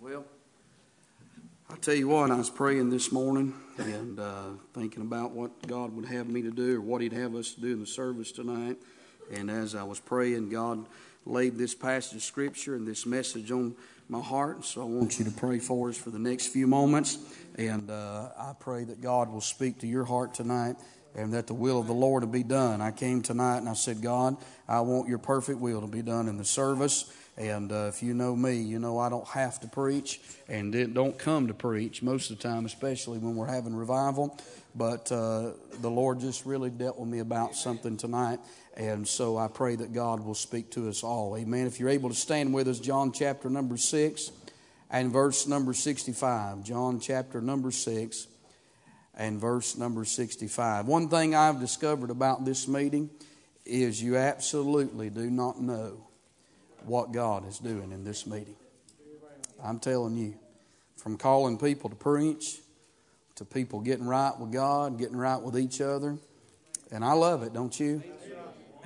Well, I tell you what, I was praying this morning and uh, thinking about what God would have me to do or what He'd have us to do in the service tonight. And as I was praying, God laid this passage of Scripture and this message on my heart. So I want you to pray for us for the next few moments. And uh, I pray that God will speak to your heart tonight and that the will of the Lord will be done. I came tonight and I said, God, I want your perfect will to be done in the service. And uh, if you know me, you know I don't have to preach and don't come to preach most of the time, especially when we're having revival. But uh, the Lord just really dealt with me about something tonight. And so I pray that God will speak to us all. Amen. If you're able to stand with us, John chapter number 6 and verse number 65. John chapter number 6 and verse number 65. One thing I've discovered about this meeting is you absolutely do not know what God is doing in this meeting. I'm telling you, from calling people to preach to people getting right with God, getting right with each other. And I love it, don't you?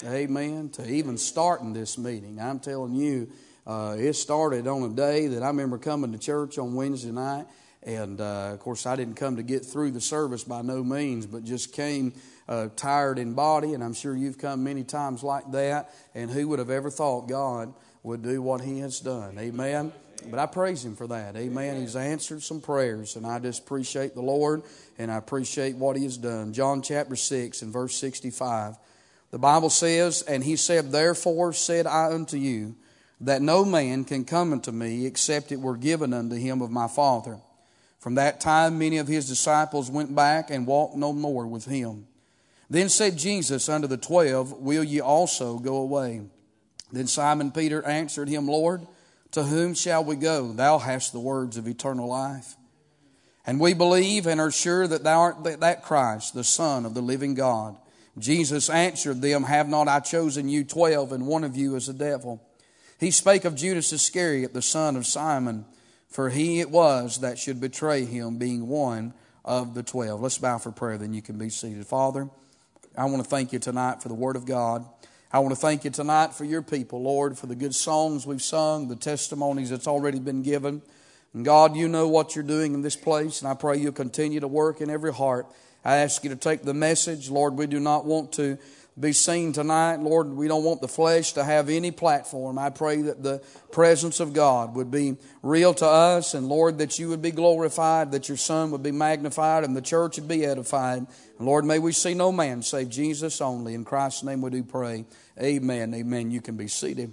Amen. To even starting this meeting. I'm telling you, uh, it started on a day that I remember coming to church on Wednesday night. And uh, of course, I didn't come to get through the service by no means, but just came uh, tired in body. And I'm sure you've come many times like that. And who would have ever thought God would do what He has done? Amen. But I praise Him for that. Amen. He's answered some prayers, and I just appreciate the Lord and I appreciate what He has done. John chapter 6 and verse 65. The Bible says, And He said, Therefore said I unto you, that no man can come unto me except it were given unto him of my Father. From that time, many of his disciples went back and walked no more with him. Then said Jesus unto the twelve, Will ye also go away? Then Simon Peter answered him, Lord, to whom shall we go? Thou hast the words of eternal life. And we believe and are sure that thou art that Christ, the Son of the living God. Jesus answered them, Have not I chosen you twelve, and one of you is a devil? He spake of Judas Iscariot, the son of Simon, for he it was that should betray him, being one of the twelve. Let's bow for prayer, then you can be seated. Father, I want to thank you tonight for the Word of God. I want to thank you tonight for your people, Lord, for the good songs we've sung, the testimonies that's already been given. And God, you know what you're doing in this place, and I pray you'll continue to work in every heart. I ask you to take the message. Lord, we do not want to be seen tonight. Lord, we don't want the flesh to have any platform. I pray that the presence of God would be real to us, and Lord, that you would be glorified, that your Son would be magnified, and the church would be edified. And Lord, may we see no man save Jesus only. In Christ's name we do pray. Amen. Amen. You can be seated.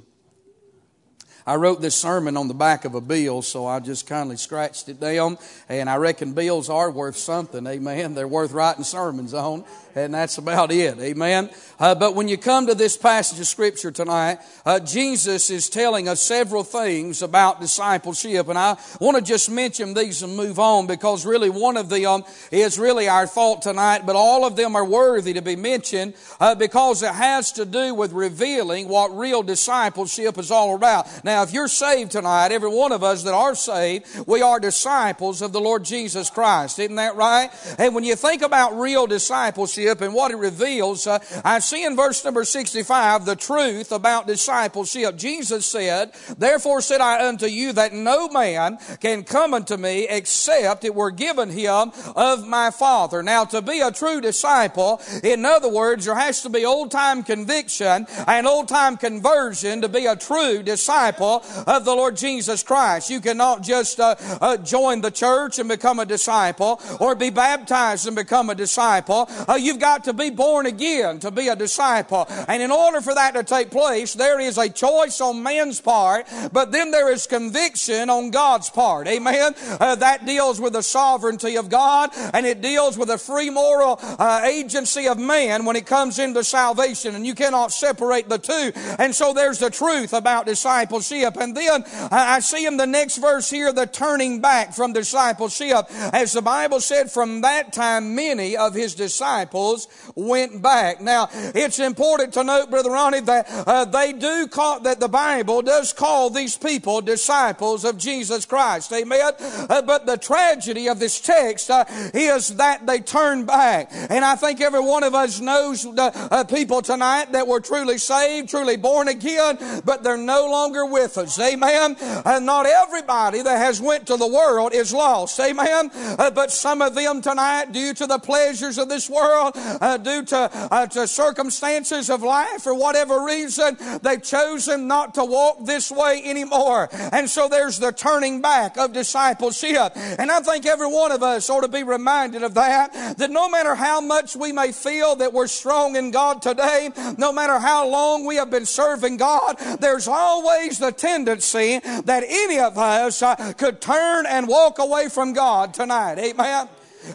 I wrote this sermon on the back of a bill, so I just kindly scratched it down. And I reckon bills are worth something. Amen. They're worth writing sermons on and that's about it. Amen. Uh, but when you come to this passage of scripture tonight, uh, Jesus is telling us several things about discipleship, and I want to just mention these and move on because really one of them is really our thought tonight, but all of them are worthy to be mentioned uh, because it has to do with revealing what real discipleship is all about. Now, if you're saved tonight, every one of us that are saved, we are disciples of the Lord Jesus Christ. Isn't that right? And when you think about real discipleship, discipleship and what it reveals, uh, I see in verse number 65 the truth about discipleship. Jesus said, Therefore said I unto you that no man can come unto me except it were given him of my Father. Now, to be a true disciple, in other words, there has to be old time conviction and old time conversion to be a true disciple of the Lord Jesus Christ. You cannot just uh, uh, join the church and become a disciple or be baptized and become a disciple. Uh, you You've got to be born again to be a disciple. And in order for that to take place, there is a choice on man's part, but then there is conviction on God's part. Amen. Uh, that deals with the sovereignty of God and it deals with the free moral uh, agency of man when it comes into salvation. And you cannot separate the two. And so there's the truth about discipleship. And then I see in the next verse here the turning back from discipleship. As the Bible said, from that time many of his disciples disciples went back. Now, it's important to note, Brother Ronnie, that uh, they do call, that the Bible does call these people disciples of Jesus Christ. Amen. Uh, but the tragedy of this text uh, is that they turn back. And I think every one of us knows the uh, people tonight that were truly saved, truly born again, but they're no longer with with us. Amen. And not everybody that has went to the world is lost. Amen. Uh, but some of them tonight, due to the pleasures of this world, uh, due to, uh, to circumstances of life or whatever reason, they've chosen not to walk this way anymore. And so there's the turning back of discipleship. And I think every one of us ought to be reminded of that, that no matter how much we may feel that we're strong in God today, no matter how long we have been serving God, there's always the tendency that any of us uh, could turn and walk away from God tonight. Amen.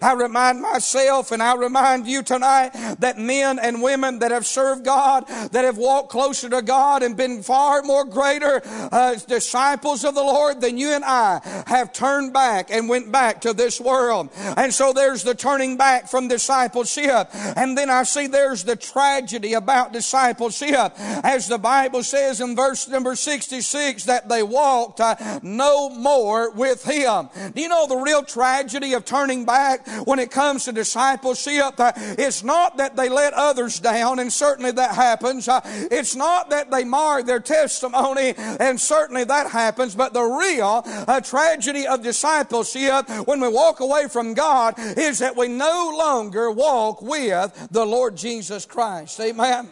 I remind myself and I remind you tonight that men and women that have served God, that have walked closer to God and been far more greater uh, disciples of the Lord than you and I have turned back and went back to this world. And so there's the turning back from discipleship. And then I see there's the tragedy about discipleship. As the Bible says in verse number 66 that they walked uh, no more with Him. Do you know the real tragedy of turning back? When it comes to discipleship. Uh, it's not that they let others down, and certainly that happens. Uh, it's not that they mar their testimony, and certainly that happens. But the real uh, tragedy of discipleship when we walk away from God is that we no longer walk with the Lord Jesus Christ. Amen.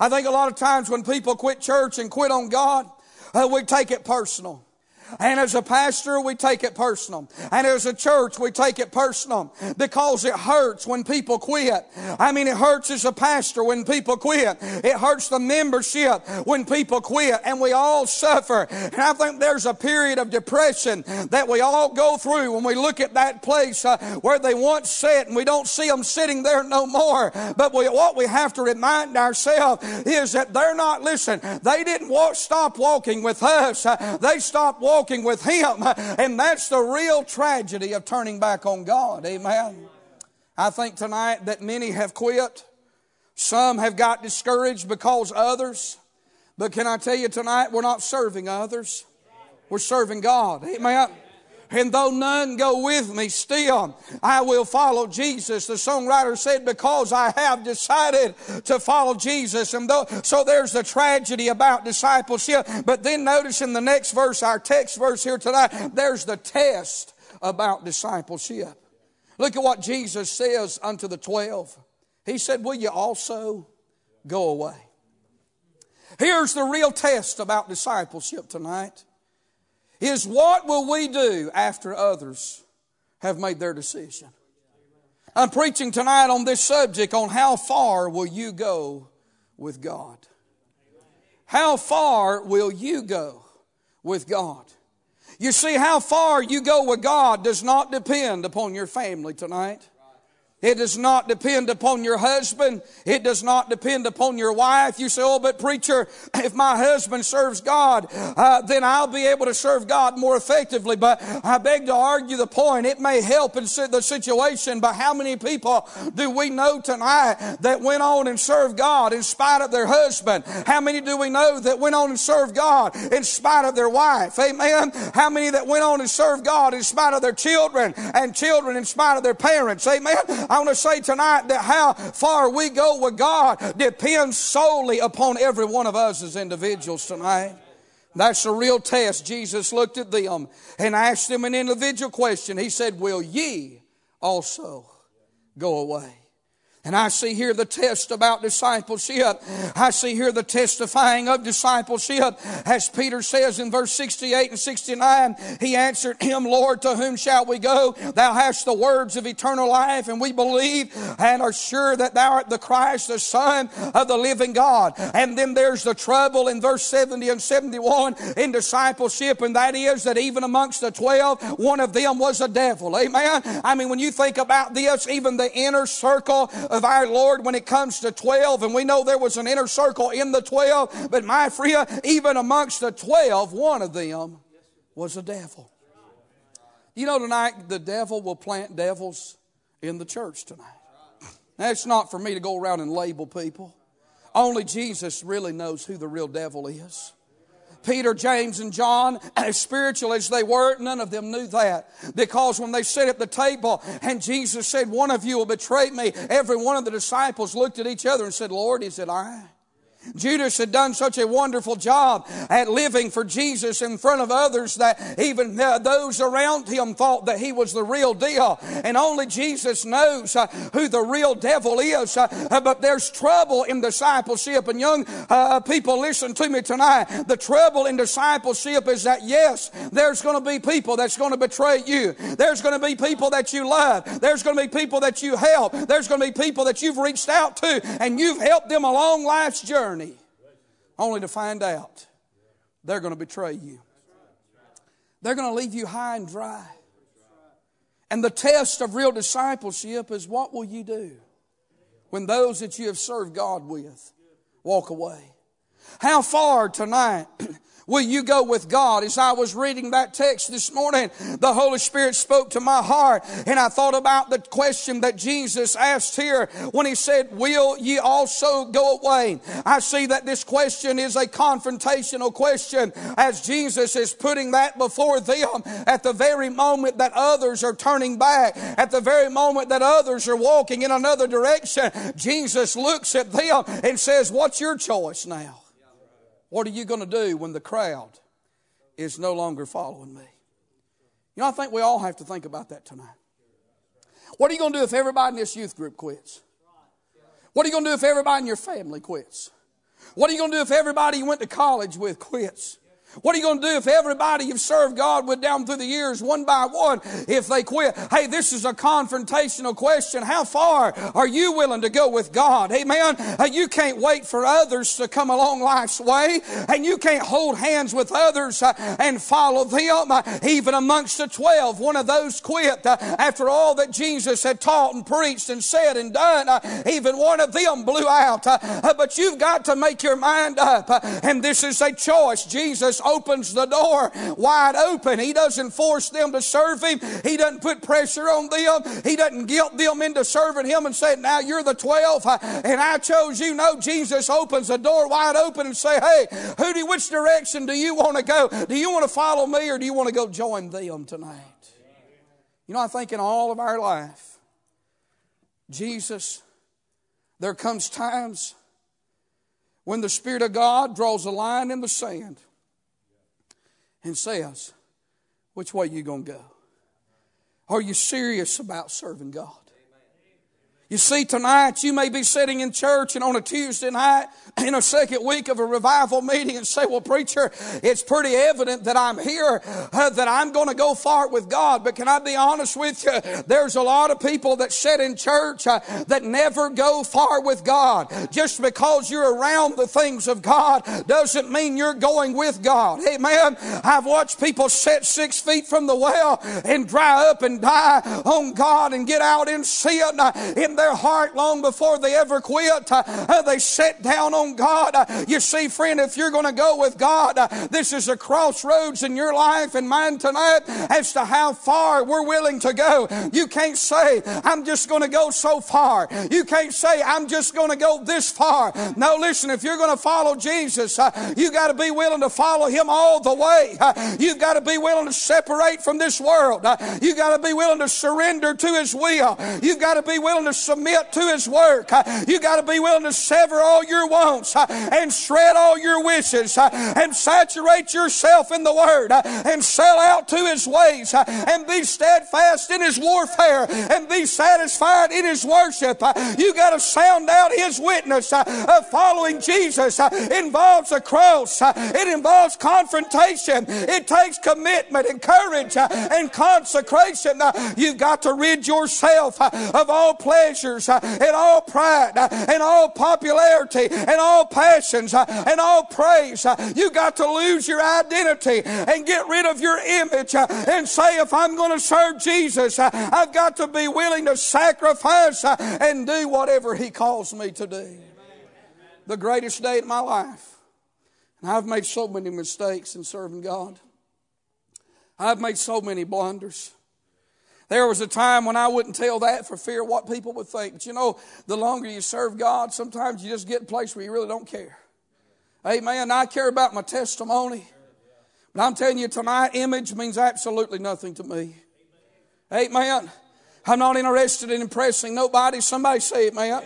I think a lot of times when people quit church and quit on God, uh, we take it personal. And as a pastor, we take it personal. And as a church, we take it personal because it hurts when people quit. I mean, it hurts as a pastor when people quit. It hurts the membership when people quit. And we all suffer. And I think there's a period of depression that we all go through when we look at that place uh, where they once sat and we don't see them sitting there no more. But we, what we have to remind ourselves is that they're not, listen, they didn't walk, stop walking with us. Uh, they stopped walking walking with Him. And that's the real tragedy of turning back on God. Amen. I think tonight that many have quit. Some have got discouraged because others. But can I tell you tonight, we're not serving others. We're serving God. Amen. And though none go with me, still I will follow Jesus. The songwriter said, because I have decided to follow Jesus. And though, so there's the tragedy about discipleship. But then notice in the next verse, our text verse here tonight, there's the test about discipleship. Look at what Jesus says unto the twelve. He said, Will you also go away? Here's the real test about discipleship tonight is what will we do after others have made their decision? I'm preaching tonight on this subject on how far will you go with God? How far will you go with God? You see, how far you go with God does not depend upon your family tonight. It does not depend upon your husband. It does not depend upon your wife. You say, oh, but preacher, if my husband serves God, uh, then I'll be able to serve God more effectively. But I beg to argue the point. It may help in the situation, but how many people do we know tonight that went on and served God in spite of their husband? How many do we know that went on and served God in spite of their wife? Amen. How many that went on and served God in spite of their children and children in spite of their parents? Amen. I want to say tonight that how far we go with God depends solely upon every one of us as individuals tonight. That's a real test. Jesus looked at them and asked them an individual question. He said, Will ye also go away? And I see here the test about discipleship. I see here the testifying of discipleship. As Peter says in verse 68 and 69, he answered him, Lord, to whom shall we go? Thou hast the words of eternal life, and we believe and are sure that thou art the Christ, the Son of the living God. And then there's the trouble in verse 70 and 71 in discipleship, and that is that even amongst the 12, one of them was a devil. Amen. I mean, when you think about this, even the inner circle of our Lord when it comes to 12, and we know there was an inner circle in the 12, but my friend, even amongst the 12, one of them was a devil. You know, tonight the devil will plant devils in the church tonight. That's not for me to go around and label people. Only Jesus really knows who the real devil is. Peter, James, and John, as spiritual as they were, none of them knew that. Because when they sat at the table and Jesus said, One of you will betray me, every one of the disciples looked at each other and said, Lord, is it I? Judas had done such a wonderful job at living for Jesus in front of others that even uh, those around him thought that he was the real deal. And only Jesus knows uh, who the real devil is. Uh, but there's trouble in discipleship. And young people, listen to me tonight. The trouble in discipleship is that yes, there's going to be people that's going to betray you. There's going to be people that you love. There's going to be people that you help. There's going to be people that you've reached out to and you've helped them along life's journey journey only to find out they're going to betray you. They're going to leave you high and dry. And the test of real discipleship is what will you do when those that you have served God with walk away? How far tonight Will you go with God? As I was reading that text this morning, the Holy Spirit spoke to my heart and I thought about the question that Jesus asked here when he said, will ye also go away? I see that this question is a confrontational question as Jesus is putting that before them at the very moment that others are turning back, at the very moment that others are walking in another direction. Jesus looks at them and says, what's your choice now? What are you going to do when the crowd is no longer following me? You know, I think we all have to think about that tonight. What are you going to do if everybody in this youth group quits? What are you going to do if everybody in your family quits? What are you going to do if everybody you went to college with quits? What are you going to do if everybody you've served God with down through the years, one by one, if they quit? Hey, this is a confrontational question. How far are you willing to go with God? Amen. You can't wait for others to come along life's way, and you can't hold hands with others uh, and follow them. Uh, even amongst the twelve, one of those quit uh, after all that Jesus had taught and preached and said and done. Even one of them blew out. But you've got to make your mind up, and this is a choice. Jesus opens the door wide open. He doesn't force them to serve Him. He doesn't put pressure on them. He doesn't guilt them into serving Him and say, now you're the 12 uh, and I chose you. No, Jesus opens the door wide open and say, hey, who do, which direction do you want to go? Do you want to follow me or do you want to go join them tonight? You know, I think in all of our life, Jesus, there comes times when the Spirit of God draws a line in the sand and says, which way you going to go? Are you serious about serving God? You see, tonight you may be sitting in church and on a Tuesday night in a second week of a revival meeting and say, well, preacher, it's pretty evident that I'm here, uh, that I'm going to go far with God. But can I be honest with you? There's a lot of people that sit in church uh, that never go far with God. Just because you're around the things of God doesn't mean you're going with God. Amen. I've watched people sit six feet from the well and dry up and die on God and get out in sin uh, in their heart long before they ever quit. Uh, they sit down on God. Uh, you see, friend, if you're going to go with God, uh, this is a crossroads in your life and mine tonight as to how far we're willing to go. You can't say, I'm just going to go so far. You can't say, I'm just going to go this far. No, listen, if you're going to follow Jesus, you got to be willing to follow Him all the way. You've got to be willing to separate from this world. You got to be willing to surrender to His will. You've got to be willing to submit to His work. Uh, you got to be willing to sever all your wants uh, and shred all your wishes uh, and saturate yourself in the Word and sell out to His ways and be steadfast in His warfare and be satisfied in His worship. You got to sound out His witness of following Jesus. It involves a cross. It involves confrontation. It takes commitment and courage and consecration. You've got to rid yourself of all pleasure pleasures uh, and all pride uh, and all popularity and all passions uh, and all praise. You got to lose your identity and get rid of your image and say, if I'm going to serve Jesus, I've got to be willing to sacrifice and do whatever He calls me to do. The greatest day in my life. And I've made so many mistakes in serving God. I've made so many blunders. There was a time when I wouldn't tell that for fear of what people would think. But you know, the longer you serve God, sometimes you just get a place where you really don't care. Amen. I care about my testimony. But I'm telling you tonight, image means absolutely nothing to me. Amen. I'm not interested in impressing nobody. Somebody say it, man.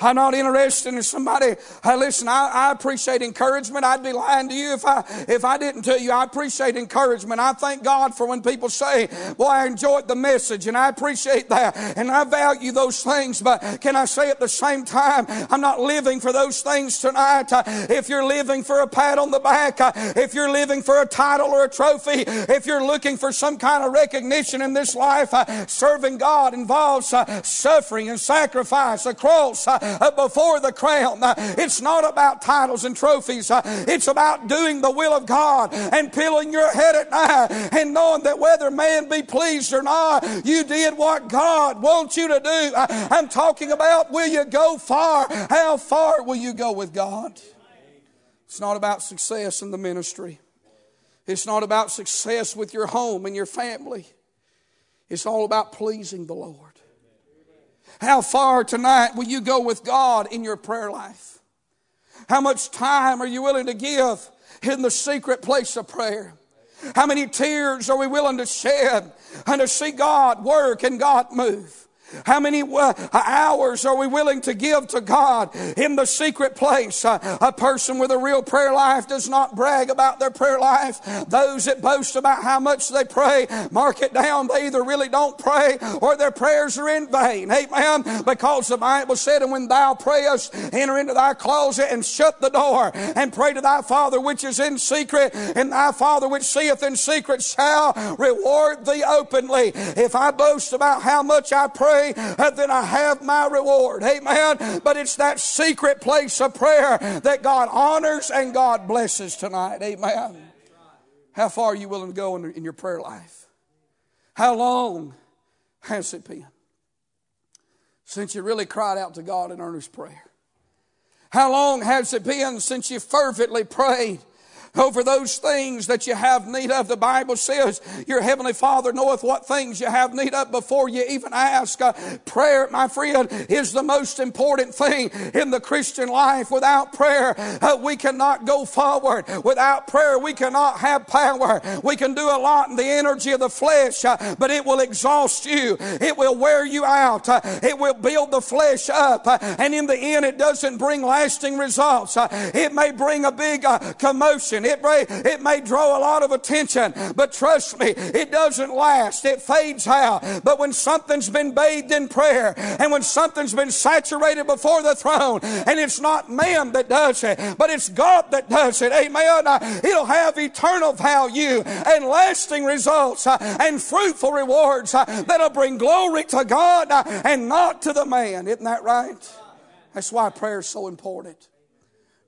I'm not interested in somebody. Hey, listen, I, I, appreciate encouragement. I'd be lying to you if I if I didn't tell you I appreciate encouragement. I thank God for when people say, "Boy, I enjoyed the message," and I appreciate that, and I value those things. But can I say at the same time, I'm not living for those things tonight. Uh, if you're living for a pat on the back, uh, if you're living for a title or a trophy, if you're looking for some kind of recognition in this life, uh, serving God involves suffering and sacrifice, a cross before the crown. Uh, it's not about titles and trophies. Uh, it's about doing the will of God and pulling your head at night and knowing that whether man be pleased or not, you did what God wants you to do. I'm talking about will you go far? How far will you go with God? It's not about success in the ministry. It's not about success with your home and your family. It's all about pleasing the Lord. How far tonight will you go with God in your prayer life? How much time are you willing to give in the secret place of prayer? How many tears are we willing to shed and to see God work and God move? How many uh, hours are we willing to give to God in the secret place? Uh, a person with a real prayer life does not brag about their prayer life. Those that boast about how much they pray, mark it down. They either really don't pray or their prayers are in vain. Amen. Because the Bible said, and when thou prayest, enter into thy closet and shut the door and pray to thy Father which is in secret, and thy Father which seeth in secret shall reward thee openly. If I boast about how much I pray, pray, uh, then I have my reward. Amen. But it's that secret place of prayer that God honors and God blesses tonight. Amen. How far are you willing to go in your prayer life? How long has it been since you really cried out to God in earnest prayer? How long has it been since you fervently prayed over those things that you have need of. The Bible says your heavenly Father knoweth what things you have need of before you even ask. Uh, prayer, my friend, is the most important thing in the Christian life. Without prayer, uh, we cannot go forward. Without prayer, we cannot have power. We can do a lot in the energy of the flesh, uh, but it will exhaust you. It will wear you out. Uh, it will build the flesh up. Uh, and in the end, it doesn't bring lasting results. Uh, it may bring a big commotion. It may, it may draw a lot of attention, but trust me, it doesn't last. It fades out. But when something's been bathed in prayer and when something's been saturated before the throne, and it's not man that does it, but it's God that does it, amen, uh, it'll have eternal value and lasting results uh, and fruitful rewards uh, that'll bring glory to God and not to the man. Isn't that right? That's why prayer is so important.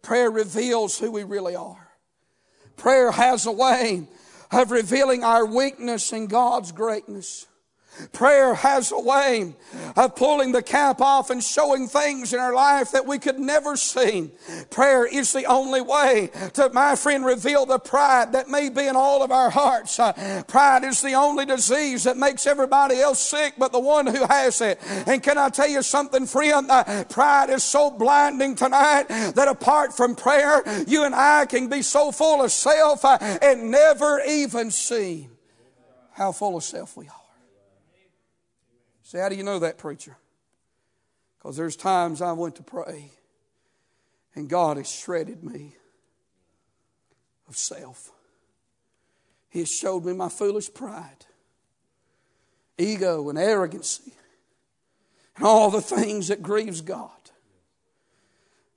Prayer reveals who we really are. Prayer has a way of revealing our weakness in God's greatness. Prayer has a way of pulling the cap off and showing things in our life that we could never see. Prayer is the only way to, my friend, reveal the pride that may be in all of our hearts. Uh, pride is the only disease that makes everybody else sick but the one who has it. And can I tell you something, friend? Uh, pride is so blinding tonight that apart from prayer, you and I can be so full of self uh, and never even see how full of self we are. Say, how do you know that, preacher? Because there's times I went to pray and God has shredded me of self. He has showed me my foolish pride, ego, and arrogancy, and all the things that grieves God.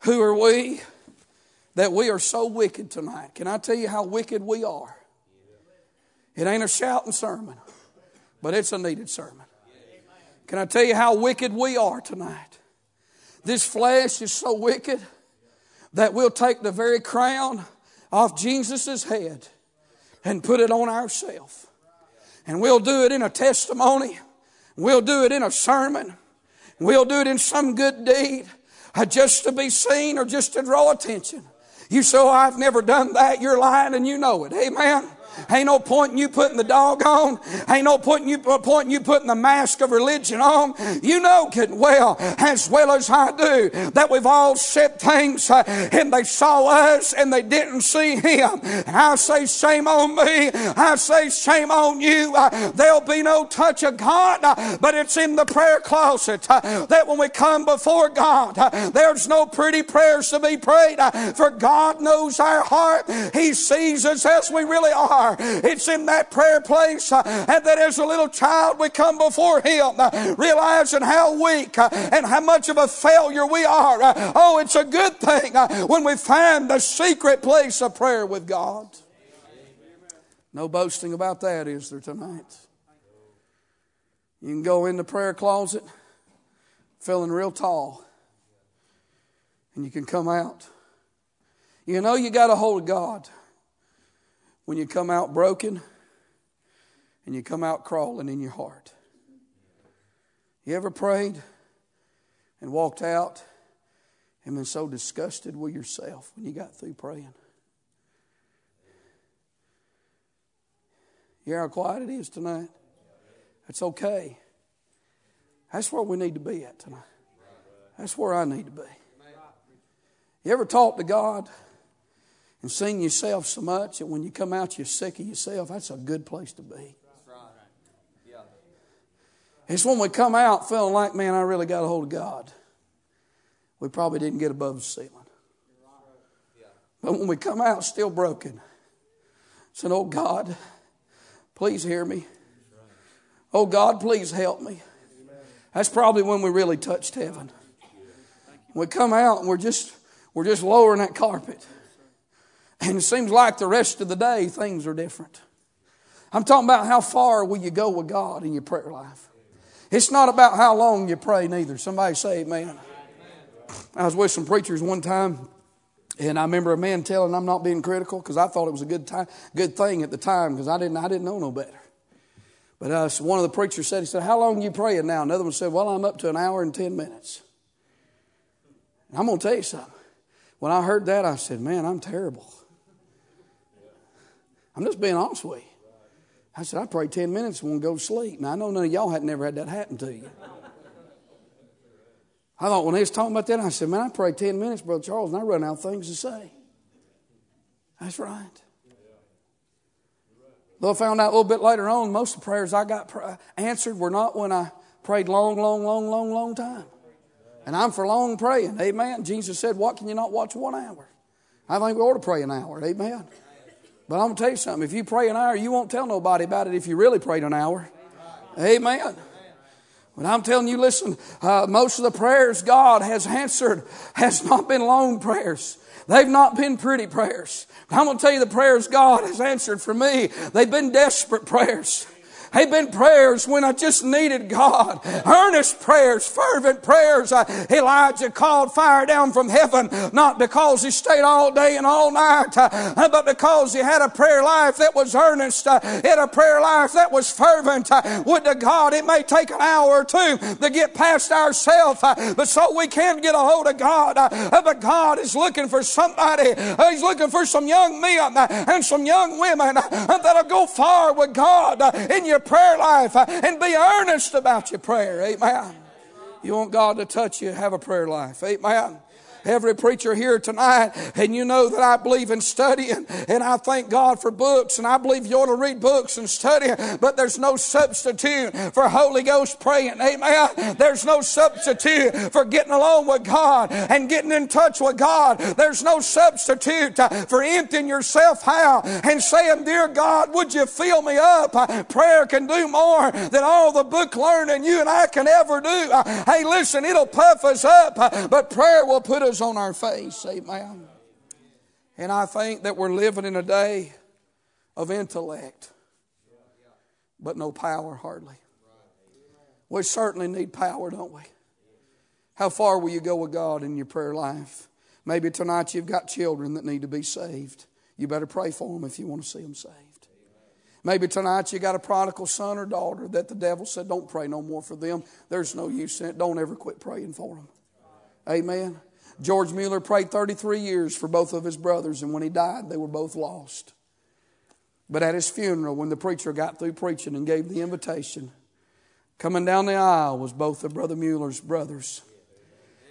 Who are we that we are so wicked tonight? Can I tell you how wicked we are? It ain't a shouting sermon, but it's a needed sermon. Can I tell you how wicked we are tonight? This flesh is so wicked that we'll take the very crown off Jesus' head and put it on ourselves. And we'll do it in a testimony. We'll do it in a sermon. We'll do it in some good deed uh, just to be seen or just to draw attention. You say, oh, I've never done that. You're lying and you know it. Amen. Ain't no point in you putting the dog on. Ain't no point in you, point in you putting the mask of religion on. You know good well, as well as I do, that we've all said things uh, and they saw us and they didn't see him. And I say shame on me. I say shame on you. Uh, there'll be no touch of God, uh, but it's in the prayer closet uh, that when we come before God, uh, there's no pretty prayers to be prayed, uh, for God knows our heart. He sees us as we really are. It's in that prayer place, uh, and that as a little child we come before Him, uh, realizing how weak uh, and how much of a failure we are. Oh, it's a good thing when we find the secret place of prayer with God. No boasting about that, is there tonight? You can go in the prayer closet feeling real tall, and you can come out. You know you got a hold of God when you come out broken and you come out crawling in your heart. You ever prayed and walked out and been so disgusted with yourself when you got through praying? You hear how quiet it is tonight? That's okay. That's where we need to be at tonight. That's where I need to be. You ever talk to God and seen yourself so much that when you come out you're sick of yourself? That's a good place to be. It's when we come out feeling like, man, I really got a hold of God. We probably didn't get above the ceiling. But when we come out still broken, saying, Oh God, please hear me. Oh God, please help me. That's probably when we really touched heaven. We come out and we're just we're just lowering that carpet. And it seems like the rest of the day things are different. I'm talking about how far will you go with God in your prayer life. It's not about how long you pray neither. Somebody say amen. I was with some preachers one time, and I remember a man telling, I'm not being critical because I thought it was a good time, good thing at the time because I didn't, I didn't know no better. But uh, so one of the preachers said, he said, how long you praying now? Another one said, well, I'm up to an hour and 10 minutes. And I'm going to tell you something. When I heard that, I said, man, I'm terrible. I'm just being honest with you. I said, I pray 10 minutes and won't go to sleep. Now, I know none of y'all had never had that happen to you. I thought when they was talking about that, I said, man, I pray 10 minutes, Brother Charles, and I run out of things to say. That's right. Though I found out a little bit later on, most of the prayers I got answered were not when I prayed long, long, long, long, long time. And I'm for long praying. Amen. Jesus said, What can you not watch one hour? I think we ought to pray an hour. Amen. But I'm going to tell you something. If you pray an hour, you won't tell nobody about it if you really prayed an hour. Amen. But I'm telling you, listen, uh, most of the prayers God has answered has not been long prayers. They've not been pretty prayers. I'm going to tell you the prayers God has answered for me. They've been desperate prayers. They've been prayers when I just needed God. Earnest prayers, fervent prayers. Elijah called fire down from heaven, not because he stayed all day and all night, uh, but because he had a prayer life that was earnest, uh, had a prayer life that was fervent. Uh, would to God, it may take an hour or two to get past ourselves, but so we can get a hold of God. But God is looking for somebody. He's looking for some young men and some young women that'll go far with God in your prayer life uh, and be earnest about your prayer. Amen. You want God to touch you, have a prayer life. Amen every preacher here tonight, and you know that I believe in studying, and I thank God for books, and I believe you ought to read books and study, but there's no substitute for Holy Ghost praying. Amen. There's no substitute for getting along with God and getting in touch with God. There's no substitute uh, for emptying yourself out and saying, Dear God, would you fill me up? Uh, prayer can do more than all the book learning you and I can ever do. Uh, hey, listen, it'll puff us up, but prayer will put us on our face. Amen. And I think that we're living in a day of intellect, but no power hardly. We certainly need power, don't we? How far will you go with God in your prayer life? Maybe tonight you've got children that need to be saved. You better pray for them if you want to see them saved. Maybe tonight you got a prodigal son or daughter that the devil said, Don't pray no more for them. There's no use in it. Don't ever quit praying for them. Amen. George Mueller prayed 33 years for both of his brothers, and when he died, they were both lost. But at his funeral, when the preacher got through preaching and gave the invitation, coming down the aisle was both of Brother Mueller's brothers.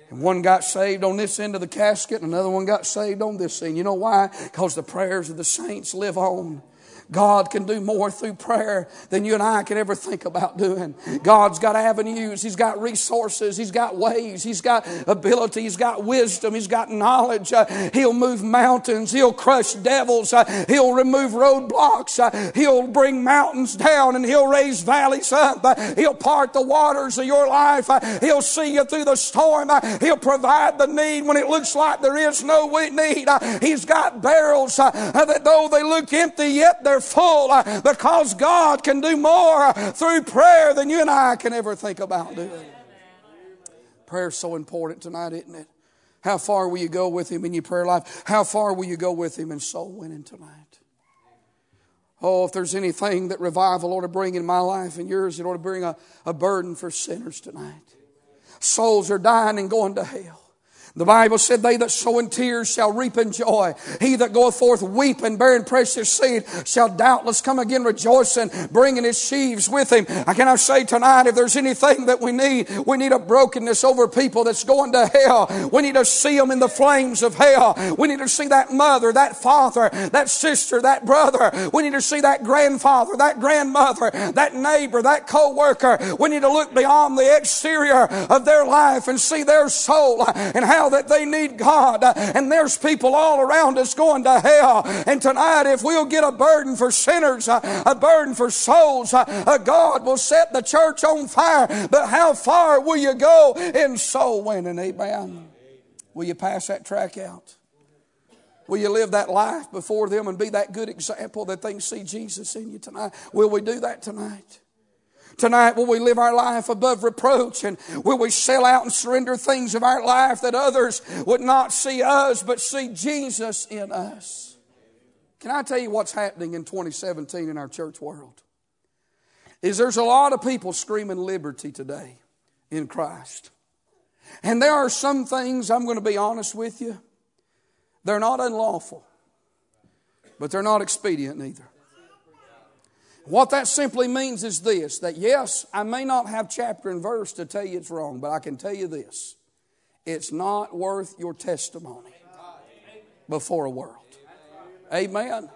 And one got saved on this end of the casket, and another one got saved on this end. You know why? Because the prayers of the saints live on. God can do more through prayer than you and I can ever think about doing. God's got avenues, He's got resources, He's got ways, He's got ability, He's got wisdom, He's got knowledge. Uh, he'll move mountains, He'll crush devils, uh, He'll remove roadblocks, uh, He'll bring mountains down, and He'll raise valleys up. Uh, he'll part the waters of your life, uh, He'll see you through the storm, uh, He'll provide the need when it looks like there is no need. He's got barrels that though they look empty, yet they're full uh, because God can do more through prayer than you and I can ever think about doing. Prayer's so important tonight, isn't it? How far will you go with Him in your prayer life? How far will you go with Him in soul winning tonight? Oh, if there's anything that revival ought to bring in my life and yours, it ought to bring a, a burden for sinners tonight. Souls are dying and going to hell. The Bible said, They that sow in tears shall reap in joy. He that goeth forth weeping, bearing precious seed, shall doubtless come again rejoicing, bringing his sheaves with him. I cannot say tonight, if there's anything that we need, we need a brokenness over people that's going to hell. We need to see them in the flames of hell. We need to see that mother, that father, that sister, that brother. We need to see that grandfather, that grandmother, that neighbor, that co-worker. We need to look beyond the exterior of their life and see their soul and how that they need God. Uh, and there's people all around us going to hell. And tonight, if we'll get a burden for sinners, uh, a burden for souls, uh, God will set the church on fire. But how far will you go in soul winning? Amen. Will you pass that track out? Will you live that life before them and be that good example that they see Jesus in you tonight? Will we do that tonight? Tonight, will we live our life above reproach and will we sell out and surrender things of our life that others would not see us but see Jesus in us? Can I tell you what's happening in 2017 in our church world? Is there's a lot of people screaming liberty today in Christ. And there are some things, I'm going to be honest with you, they're not unlawful, but they're not expedient either. What that simply means is this that yes, I may not have chapter and verse to tell you it's wrong, but I can tell you this it's not worth your testimony before a world. Amen.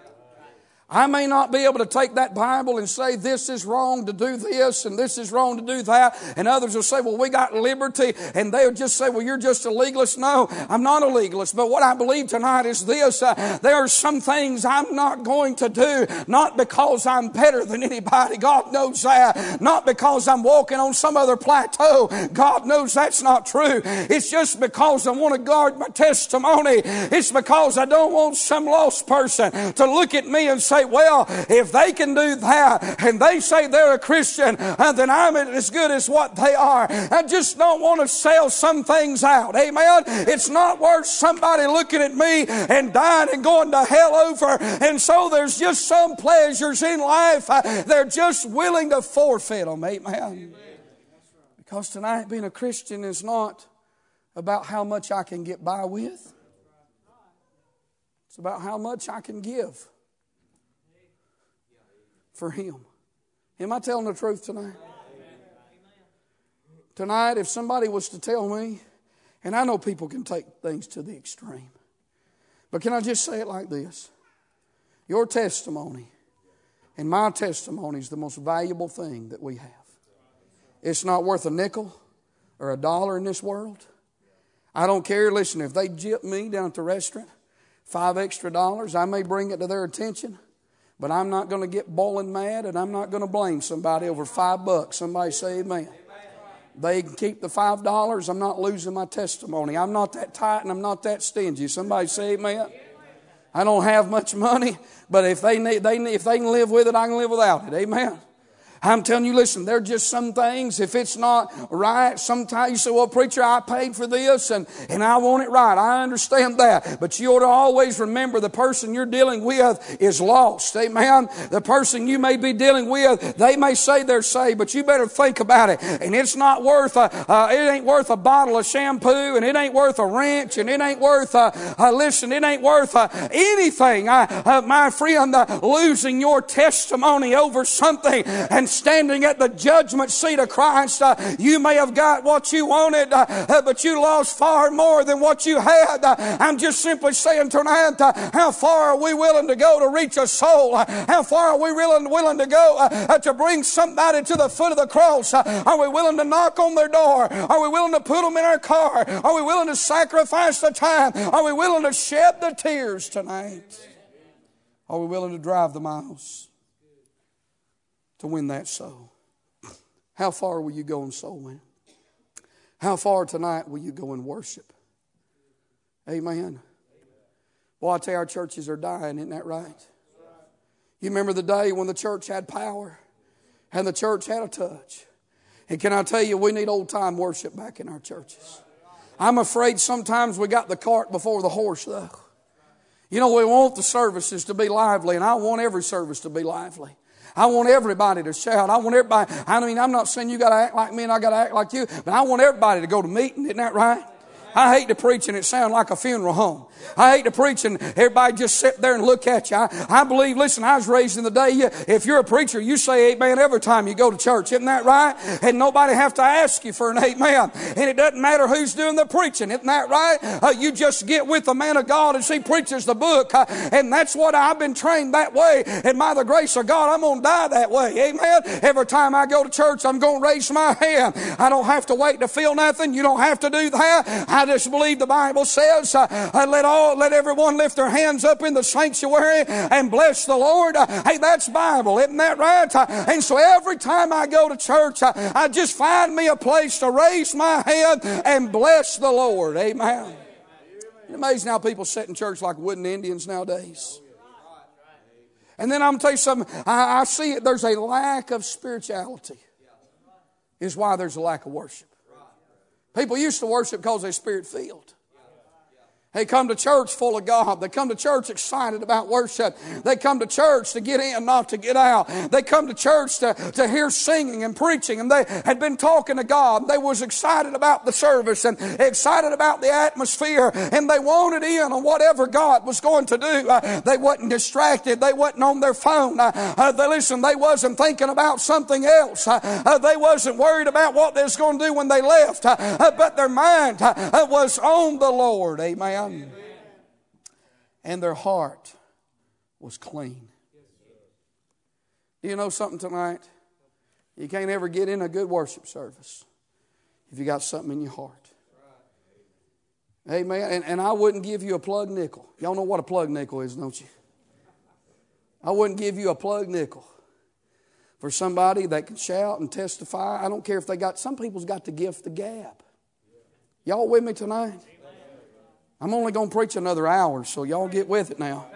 I may not be able to take that Bible and say this is wrong to do this and this is wrong to do that. And others will say, well, we got liberty. And they'll just say, well, you're just a legalist. No, I'm not a legalist. But what I believe tonight is this. Uh, there are some things I'm not going to do, not because I'm better than anybody. God knows that. Not because I'm walking on some other plateau. God knows that's not true. It's just because I want to guard my testimony. It's because I don't want some lost person to look at me and say, say, well, if they can do that and they say they're a Christian, then I'm as good as what they are. I just don't want to sell some things out. Amen. It's not worth somebody looking at me and dying and going to hell over. And so there's just some pleasures in life. Uh, they're just willing to forfeit them. Amen. Because tonight being a Christian is not about how much I can get by with. It's about how much I can give for Him. Am I telling the truth tonight? Tonight, if somebody was to tell me, and I know people can take things to the extreme, but can I just say it like this? Your testimony and my testimony is the most valuable thing that we have. It's not worth a nickel or a dollar in this world. I don't care. Listen, if they jip me down at the restaurant, five extra dollars, I may bring it to their attention. But I'm not going to get boiling mad and I'm not going to blame somebody over five bucks. Somebody say amen. They can keep the five dollars. I'm not losing my testimony. I'm not that tight and I'm not that stingy. Somebody say amen. I don't have much money, but if they need, they if they can live with it, I can live without it. Amen. I'm telling you, listen, there are just some things, if it's not right, sometimes you say, well, preacher, I paid for this and, and I want it right. I understand that. But you ought to always remember the person you're dealing with is lost. Amen. The person you may be dealing with, they may say they're saved, but you better think about it. And it's not worth a, uh, it ain't worth a bottle of shampoo and it ain't worth a wrench and it ain't worth a, uh, listen, it ain't worth uh, anything. I, uh, my friend, uh, losing your testimony over something and standing at the judgment seat of Christ, uh, you may have got what you wanted, uh, uh, but you lost far more than what you had. Uh, I'm just simply saying tonight, how far are we willing to go to reach a soul? How far are we willing, willing to go to bring somebody to the foot of the cross? Are we willing to knock on their door? Are we willing to put them in our car? Are we willing to sacrifice the time? Are we willing to shed the tears tonight? Are we willing to drive the miles to win that soul? How far will you go in soul win? How far tonight will you go in worship? Amen. Well, I tell you, our churches are dying, isn't that right? You remember the day when the church had power and the church had a touch. And can I tell you, we need old time worship back in our churches. I'm afraid sometimes we got the cart before the horse, though. You know, we want the services to be lively, and I want every service to be lively. I want everybody to shout. I want everybody. I mean, I'm not saying you got to act like me and I got to act like you, but I want everybody to go to meeting. Isn't that right? I hate to preach and it sound like a funeral home. I hate to preach and everybody just sit there and look at you. I, I believe, listen, I was raised in the day, if you're a preacher, you say amen every time you go to church. Isn't that right? And nobody have to ask you for an amen. And it doesn't matter who's doing the preaching. Isn't that right? Uh, you just get with the man of God and see preaches the book. Uh, and that's what I've been trained that way. And by the grace of God, I'm going to die that way. Amen. Every time I go to church, I'm going to raise my hand. I don't have to wait to feel nothing. You don't have to do that. I just believe the Bible says, uh, uh, let all, Oh, let everyone lift their hands up in the sanctuary and bless the Lord. Hey, that's Bible, isn't that right? And so every time I go to church, I just find me a place to raise my hand and bless the Lord. Amen. It's amazing how people sit in church like wooden Indians nowadays. And then I'm going to tell you something. I, I see it. There's a lack of spirituality. Is why there's a lack of worship. People used to worship because they're spirit filled. They come to church full of God. They come to church excited about worship. They come to church to get in, not to get out. They come to church to, to hear singing and preaching. And they had been talking to God. They was excited about the service and excited about the atmosphere. And they wanted in on whatever God was going to do. Uh, they wasn't distracted. They wasn't on their phone. Uh, uh, they listen. They wasn't thinking about something else. Uh, uh, they wasn't worried about what they was going to do when they left. Uh, but their mind was on the Lord. Amen. And their heart was clean. Do you know something tonight? You can't ever get in a good worship service if you got something in your heart. Amen. And, and I wouldn't give you a plug nickel. Y'all know what a plug nickel is, don't you? I wouldn't give you a plug nickel for somebody that can shout and testify. I don't care if they got, some people's got the gift, the gab. Y'all with me tonight? I'm only going to preach another hour, so y'all get with it now.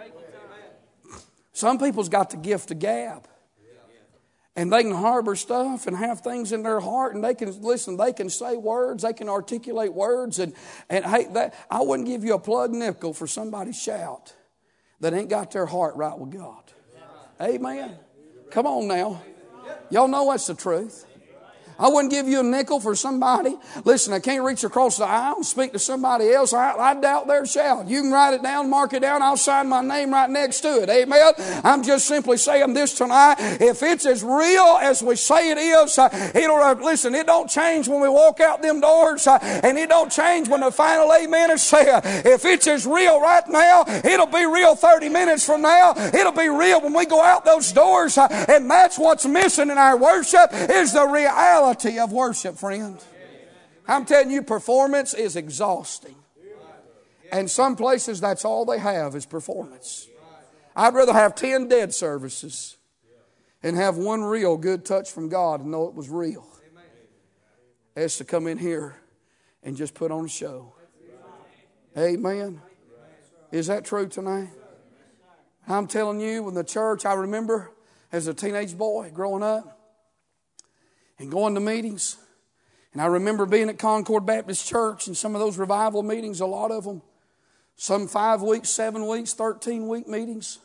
Some people's got the gift of gab. And they can harbor stuff and have things in their heart, and they can listen. They can say words, they can articulate words, and and hey, that I wouldn't give you a plug nickel for somebody shout that ain't got their heart right with God. Amen. Come on now, y'all know that's the truth. I wouldn't give you a nickel for somebody. Listen, I can't reach across the aisle and speak to somebody else. I, I doubt their shout. You can write it down, mark it down. I'll sign my name right next to it. Amen. I'm just simply saying this tonight. If it's as real as we say it is, uh, it'll uh, listen. It don't change when we walk out them doors, uh, and it don't change when the final amen is said. If it's as real right now, it'll be real 30 minutes from now. It'll be real when we go out those doors, and that's what's missing in our worship is the reality reality of worship, friend. I'm telling you, performance is exhausting. And some places, that's all they have is performance. I'd rather have 10 dead services and have one real good touch from God and know it was real as to come in here and just put on a show. Amen. Is that true tonight? I'm telling you, when the church, I remember as a teenage boy growing up, and going to meetings. And I remember being at Concord Baptist Church and some of those revival meetings, a lot of them, some five weeks, seven weeks, 13 week meetings.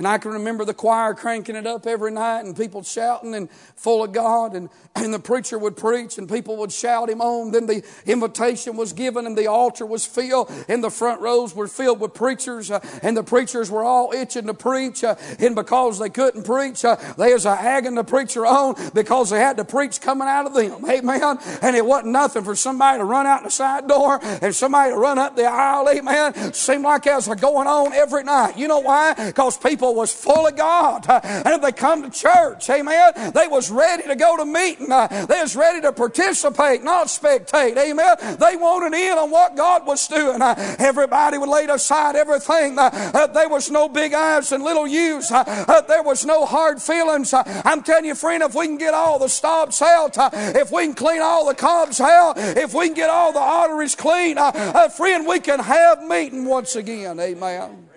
And I can remember the choir cranking it up every night and people shouting and full of God. And, and the preacher would preach and people would shout him on. Then the invitation was given and the altar was filled and the front rows were filled with preachers. Uh, and the preachers were all itching to preach. Uh, and because they couldn't preach, uh, they was agging the preacher on because they had to preach coming out of them. Amen. And it wasn't nothing for somebody to run out the side door and somebody to run up the aisle. Amen. Seemed like that was going on every night. You know why? Because people was full of God. And if they come to church, amen, they was ready to go to meeting. They was ready to participate, not spectate. Amen. They wanted in on what God was doing. Everybody would lay aside everything. There was no big eyes and little U's. There was no hard feelings. I'm telling you, friend, if we can get all the stops out, if we can clean all the cobs out, if we can get all the arteries clean, friend, we can have meeting once again. Amen.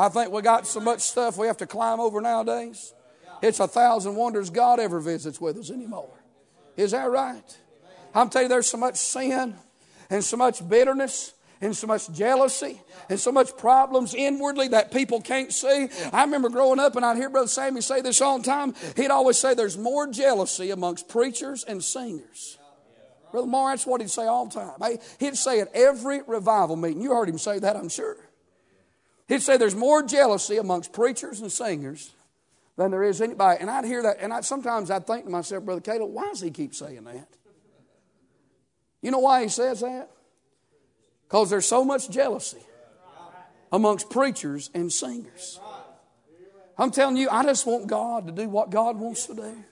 I think we got so much stuff we have to climb over nowadays. It's a thousand wonders God ever visits with us anymore. Is that right? I'm telling you, there's so much sin and so much bitterness and so much jealousy and so much problems inwardly that people can't see. I remember growing up and I'd hear Brother Sammy say this all the time. He'd always say there's more jealousy amongst preachers and singers. Brother Moore, that's what he'd say all the time. He'd say at every revival meeting. You heard him say that, I'm sure. He'd say there's more jealousy amongst preachers and singers than there is anybody. And I'd hear that, and I, sometimes I'd think to myself, Brother Caleb, why does he keep saying that? You know why he says that? Because there's so much jealousy amongst preachers and singers. I'm telling you, I just want God to do what God wants to do.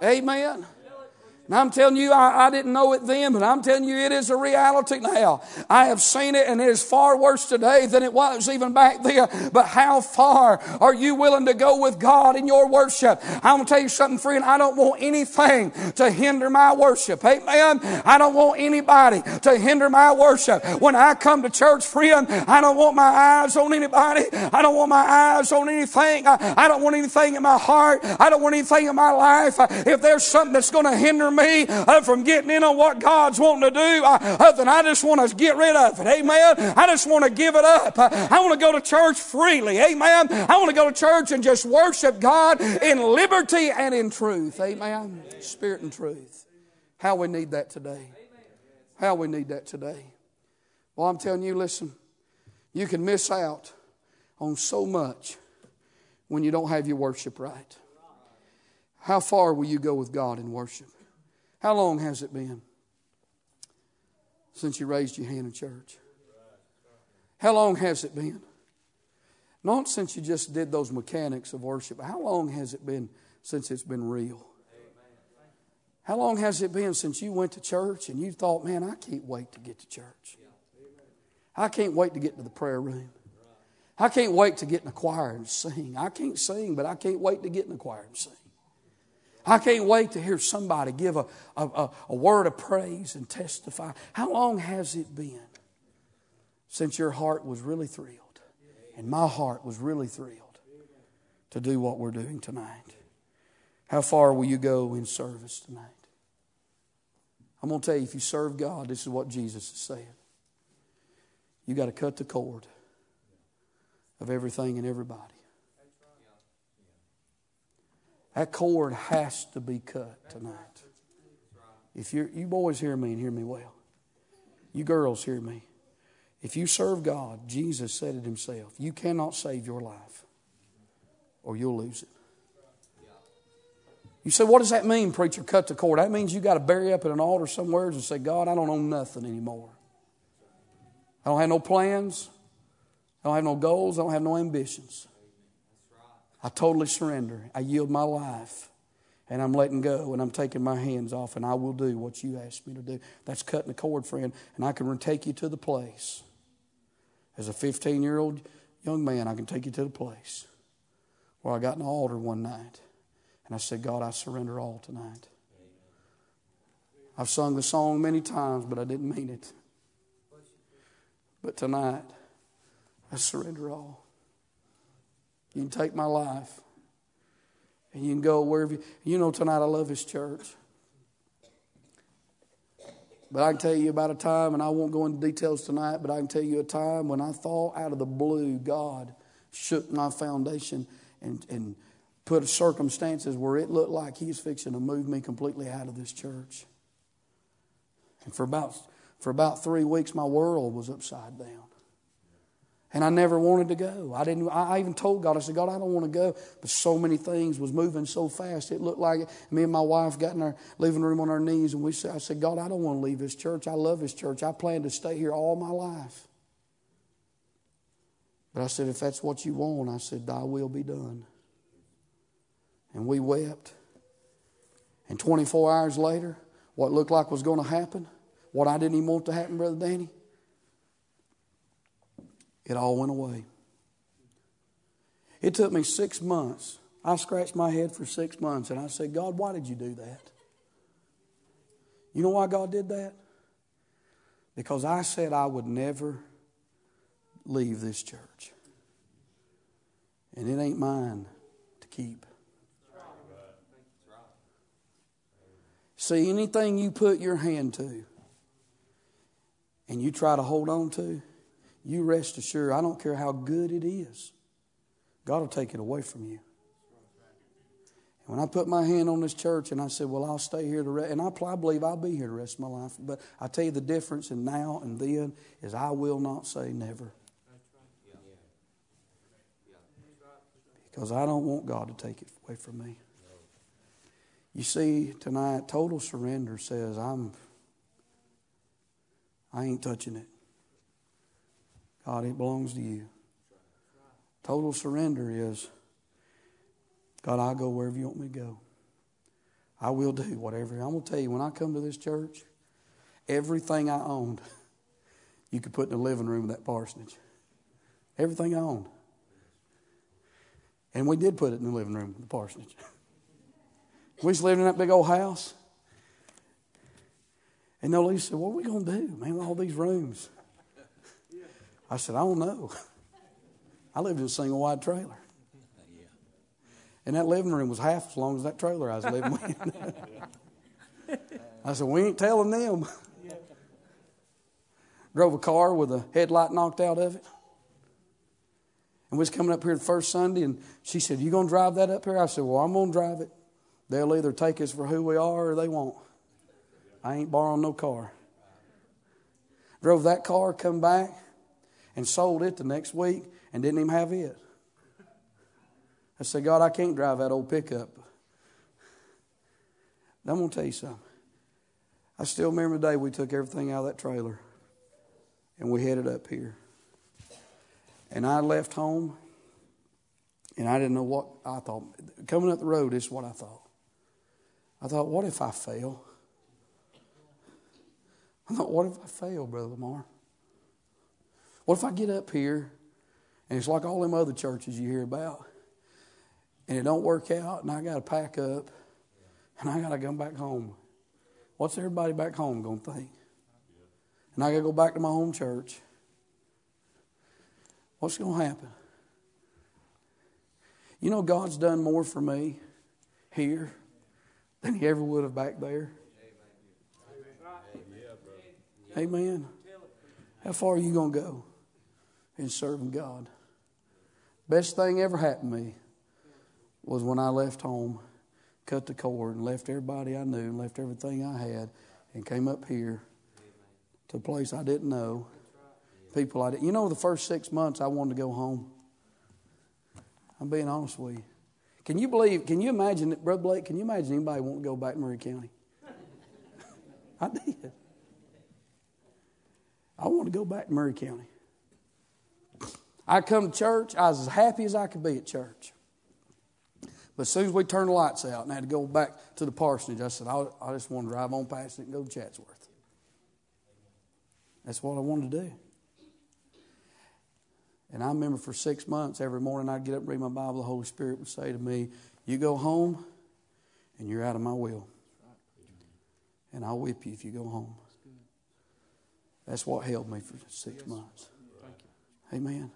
Amen. And I'm telling you, I, I, didn't know it then, but I'm telling you, it is a reality now. I have seen it, and it is far worse today than it was even back then. But how far are you willing to go with God in your worship? I'm going to tell you something, friend. I don't want anything to hinder my worship. Amen. I don't want anybody to hinder my worship. When I come to church, friend, I don't want my eyes on anybody. I don't want my eyes on anything. I, I don't want anything in my heart. I don't want anything in my life. If there's something that's going to hinder me uh, from getting in on what God's wanting to do, uh, uh, then I just want to get rid of it. Amen. I just want to give it up. Uh, I want to go to church freely. Amen. I want to go to church and just worship God in liberty and in truth. Amen. Spirit and truth. How we need that today. How we need that today. Well, I'm telling you, listen, you can miss out on so much when you don't have your worship right. How far will you go with God in worship? How long has it been since you raised your hand in church? How long has it been? Not since you just did those mechanics of worship. How long has it been since it's been real? How long has it been since you went to church and you thought, man, I can't wait to get to church? I can't wait to get to the prayer room. I can't wait to get in the choir and sing. I can't sing, but I can't wait to get in the choir and sing. I can't wait to hear somebody give a, a, a, word of praise and testify. How long has it been since your heart was really thrilled and my heart was really thrilled to do what we're doing tonight? How far will you go in service tonight? I'm going to tell you, if you serve God, this is what Jesus is saying. You got to cut the cord of everything and everybody. That cord has to be cut tonight. If you you boys hear me and hear me well, you girls hear me. If you serve God, Jesus said it himself, you cannot save your life or you'll lose it. You say, what does that mean, preacher? Cut the cord. That means you got to bury up at an altar somewhere and say, God, I don't own nothing anymore. I don't have no plans. I don't have no goals. I don't have no ambitions. I totally surrender. I yield my life. And I'm letting go and I'm taking my hands off, and I will do what you asked me to do. That's cutting the cord, friend. And I can take you to the place. As a 15 year old young man, I can take you to the place where I got an altar one night and I said, God, I surrender all tonight. I've sung the song many times, but I didn't mean it. But tonight, I surrender all. You can take my life And you can go wherever you, you know tonight I love his church. But I can tell you about a time, and I won't go into details tonight, but I can tell you a time when I thought out of the blue, God shook my foundation and, and put circumstances where it looked like He was fixing to move me completely out of this church. And for about, for about three weeks, my world was upside down. And I never wanted to go. I didn't. I even told God, I said, God, I don't want to go. But so many things was moving so fast. It looked like me and my wife got in our living room on our knees, and we said, I said, God, I don't want to leave this church. I love this church. I plan to stay here all my life. But I said, if that's what you want, I said, thy will be done. And we wept. And 24 hours later, what looked like was going to happen, what I didn't even want to happen, Brother Danny, it all went away. It took me six months. I scratched my head for six months and I said, God, why did you do that? You know why God did that? Because I said I would never leave this church. And it ain't mine to keep. See, anything you put your hand to and you try to hold on to, you rest assured, I don't care how good it is, God will take it away from you. And when I put my hand on this church and I said, Well, I'll stay here to rest, and I, believe I'll be here the rest of my life. But I tell you the difference in now and then is I will not say never. Because I don't want God to take it away from me. You see, tonight, total surrender says, I'm I ain't touching it. God, it belongs to you. Total surrender is God, I'll go wherever you want me to go. I will do whatever. I'm going to tell you, when I come to this church, everything I owned, you could put in the living room of that parsonage. Everything I owned. And we did put it in the living room of the parsonage. we was living in that big old house. And lady said, What are we going to do, man, all these rooms? I said, I don't know. I lived in a single wide trailer. And that living room was half as long as that trailer I was living in. I said, We ain't telling them. Drove a car with a headlight knocked out of it. And we was coming up here the first Sunday, and she said, You to drive that up here? I said, Well, I'm to drive it. They'll either take us for who we are or they won't. I ain't borrowing no car. Drove that car, come back, and sold it the next week and didn't even have it. I said, God, I can't drive that old pickup. I'm going to tell you something. I still remember the day we took everything out of that trailer and we headed up here. And I left home and I didn't know what I thought. Coming up the road, is what I thought. I thought, what if I fail? I thought, what if I fail, Brother Lamar? What if I get up here and it's like all them other churches you hear about and it don't work out and I got to pack up and I got to come back home? What's everybody back home going to think? And I got to go back to my home church. What's going to happen? You know, God's done more for me here than He ever would have back there. Amen. How far are you going to go in serving God? Best thing ever happened to me was when I left home, cut the cord, and left everybody I knew, and left everything I had, and came up here to a place I didn't know. People I didn't. You know, the first six months I wanted to go home. I'm being honest with you. Can you believe, can you imagine, that, Brother Blake, can you imagine anybody want to go back to Murray County? I did. I want to go back to Murray County. I come to church, I was as happy as I could be at church. But as soon as we turned the lights out and I had to go back to the parsonage, I said, I, I just want to drive on past it and go to Chatsworth. That's what I wanted to do. And I remember for six months, every morning I'd get up and read my Bible. The Holy Spirit would say to me, You go home and you're out of my will. And I'll whip you if you go home. That's what held me for six months. Amen.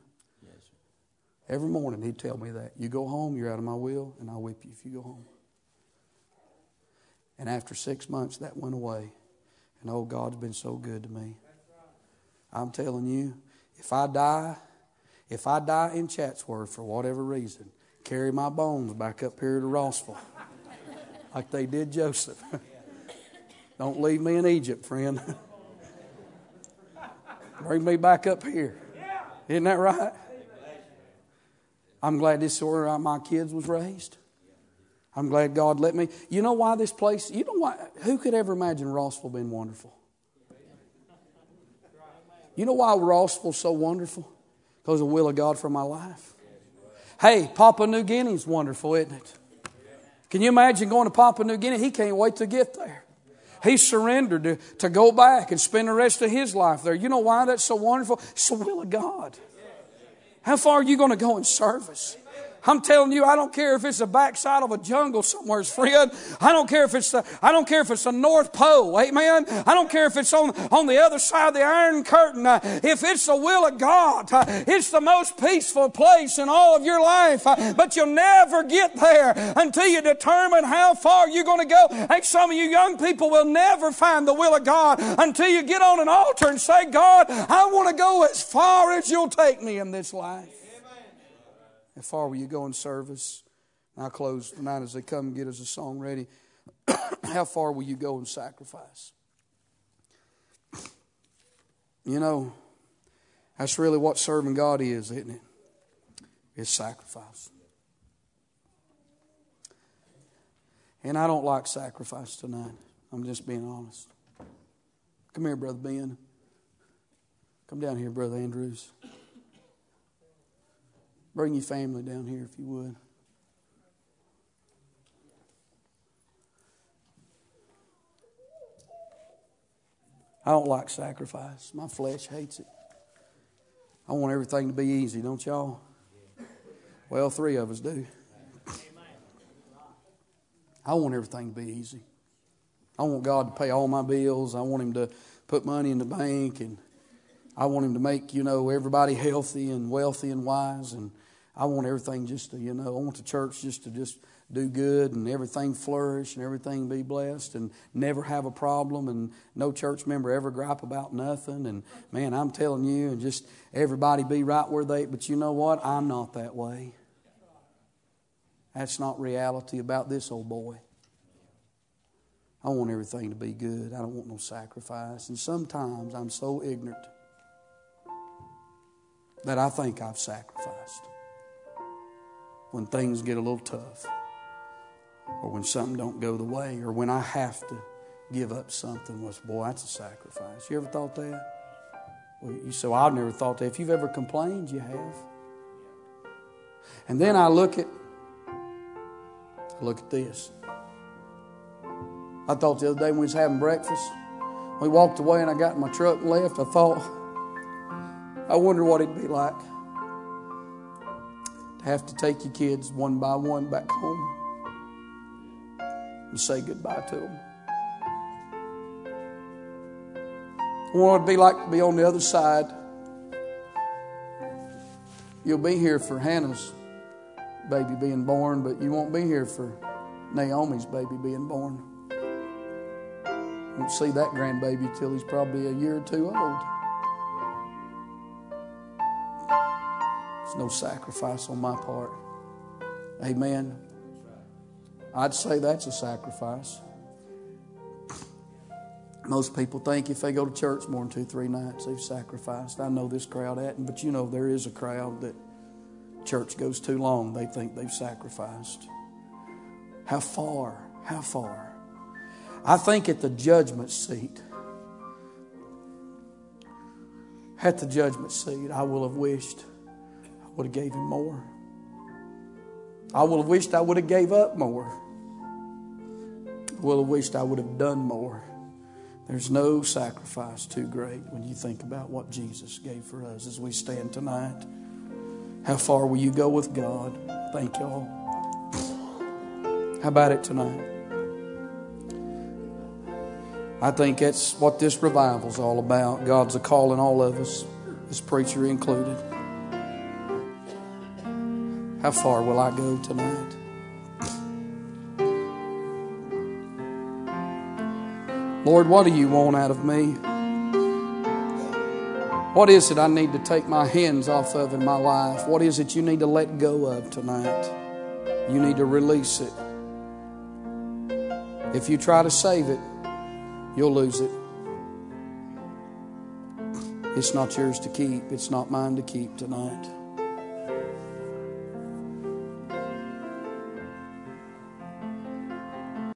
Every morning he'd tell me that. You go home, you're out of my will, and I'll whip you if you go home. And after six months, that went away. And oh, God's been so good to me. I'm telling you, if I die, if I die in Chatsworth for whatever reason, carry my bones back up here to Rossville like they did Joseph. Don't leave me in Egypt, friend. Bring me back up here. Isn't that right? I'm glad this is where my kids was raised. I'm glad God let me. You know why this place, you know why, who could ever imagine Rossville being wonderful? You know why Rossville's so wonderful? Because of the will of God for my life. Hey, Papua New Guinea's wonderful, isn't it? Can you imagine going to Papua New Guinea? He can't wait to get there. He surrendered to, to go back and spend the rest of his life there. You know why that's so wonderful? It's the will of God. How far are you going to go in service? I'm telling you, I don't care if it's the backside of a jungle somewhere, friend. I don't care if it's the, I don't care if it's the North Pole, amen. I don't care if it's on, on the other side of the Iron Curtain. Uh, if it's the will of God, uh, it's the most peaceful place in all of your life. Uh, but you'll never get there until you determine how far you're going to go. And some of you young people will never find the will of God until you get on an altar and say, God, I want to go as far as you'll take me in this life. How far will you go in service? I'll close tonight as they come and get us a song ready. How far will you go in sacrifice? You know, that's really what serving God is, isn't it? It's sacrifice. And I don't like sacrifice tonight. I'm just being honest. Come here, Brother Ben. Come down here, Brother Andrews. Bring your family down here if you would. I don't like sacrifice. My flesh hates it. I want everything to be easy, don't y'all? Well, three of us do. I want everything to be easy. I want God to pay all my bills. I want Him to put money in the bank and I want him to make, you know, everybody healthy and wealthy and wise. And I want everything just to, you know, I want the church just to just do good and everything flourish and everything be blessed and never have a problem and no church member ever gripe about nothing. And man, I'm telling you, and just everybody be right where they, but you know what? I'm not that way. That's not reality about this old boy. I want everything to be good. I don't want no sacrifice. And sometimes I'm so ignorant that I think I've sacrificed. When things get a little tough or when something don't go the way or when I have to give up something was boy that's a sacrifice. You ever thought that? Well, you well, I've never thought that. If you've ever complained you have. And then I look at I look at this. I thought the other day when we was having breakfast we walked away and I got in my truck and left. I thought I wonder what it'd be like to have to take your kids one by one back home and say goodbye to them. What it'd be like to be on the other side. You'll be here for Hannah's baby being born, but you won't be here for Naomi's baby being born. You won't see that grandbaby till he's probably a year or two old. There's no sacrifice on my part. Amen. I'd say that's a sacrifice. Most people think if they go to church more than two, three nights, they've sacrificed. I know this crowd hadn't, but you know there is a crowd that church goes too long, they think they've sacrificed. How far? How far? I think at the judgment seat, at the judgment seat, I will have wished would have gave him more. I would have wished I would have gave up more. I would have wished I would have done more. There's no sacrifice too great when you think about what Jesus gave for us as we stand tonight. How far will you go with God? Thank y'all. How about it tonight? I think that's what this revival's all about. God's a calling all of us, this preacher included. How far will I go tonight? Lord, what do you want out of me? What is it I need to take my hands off of in my life? What is it you need to let go of tonight? You need to release it. If you try to save it, you'll lose it. It's not yours to keep, it's not mine to keep tonight.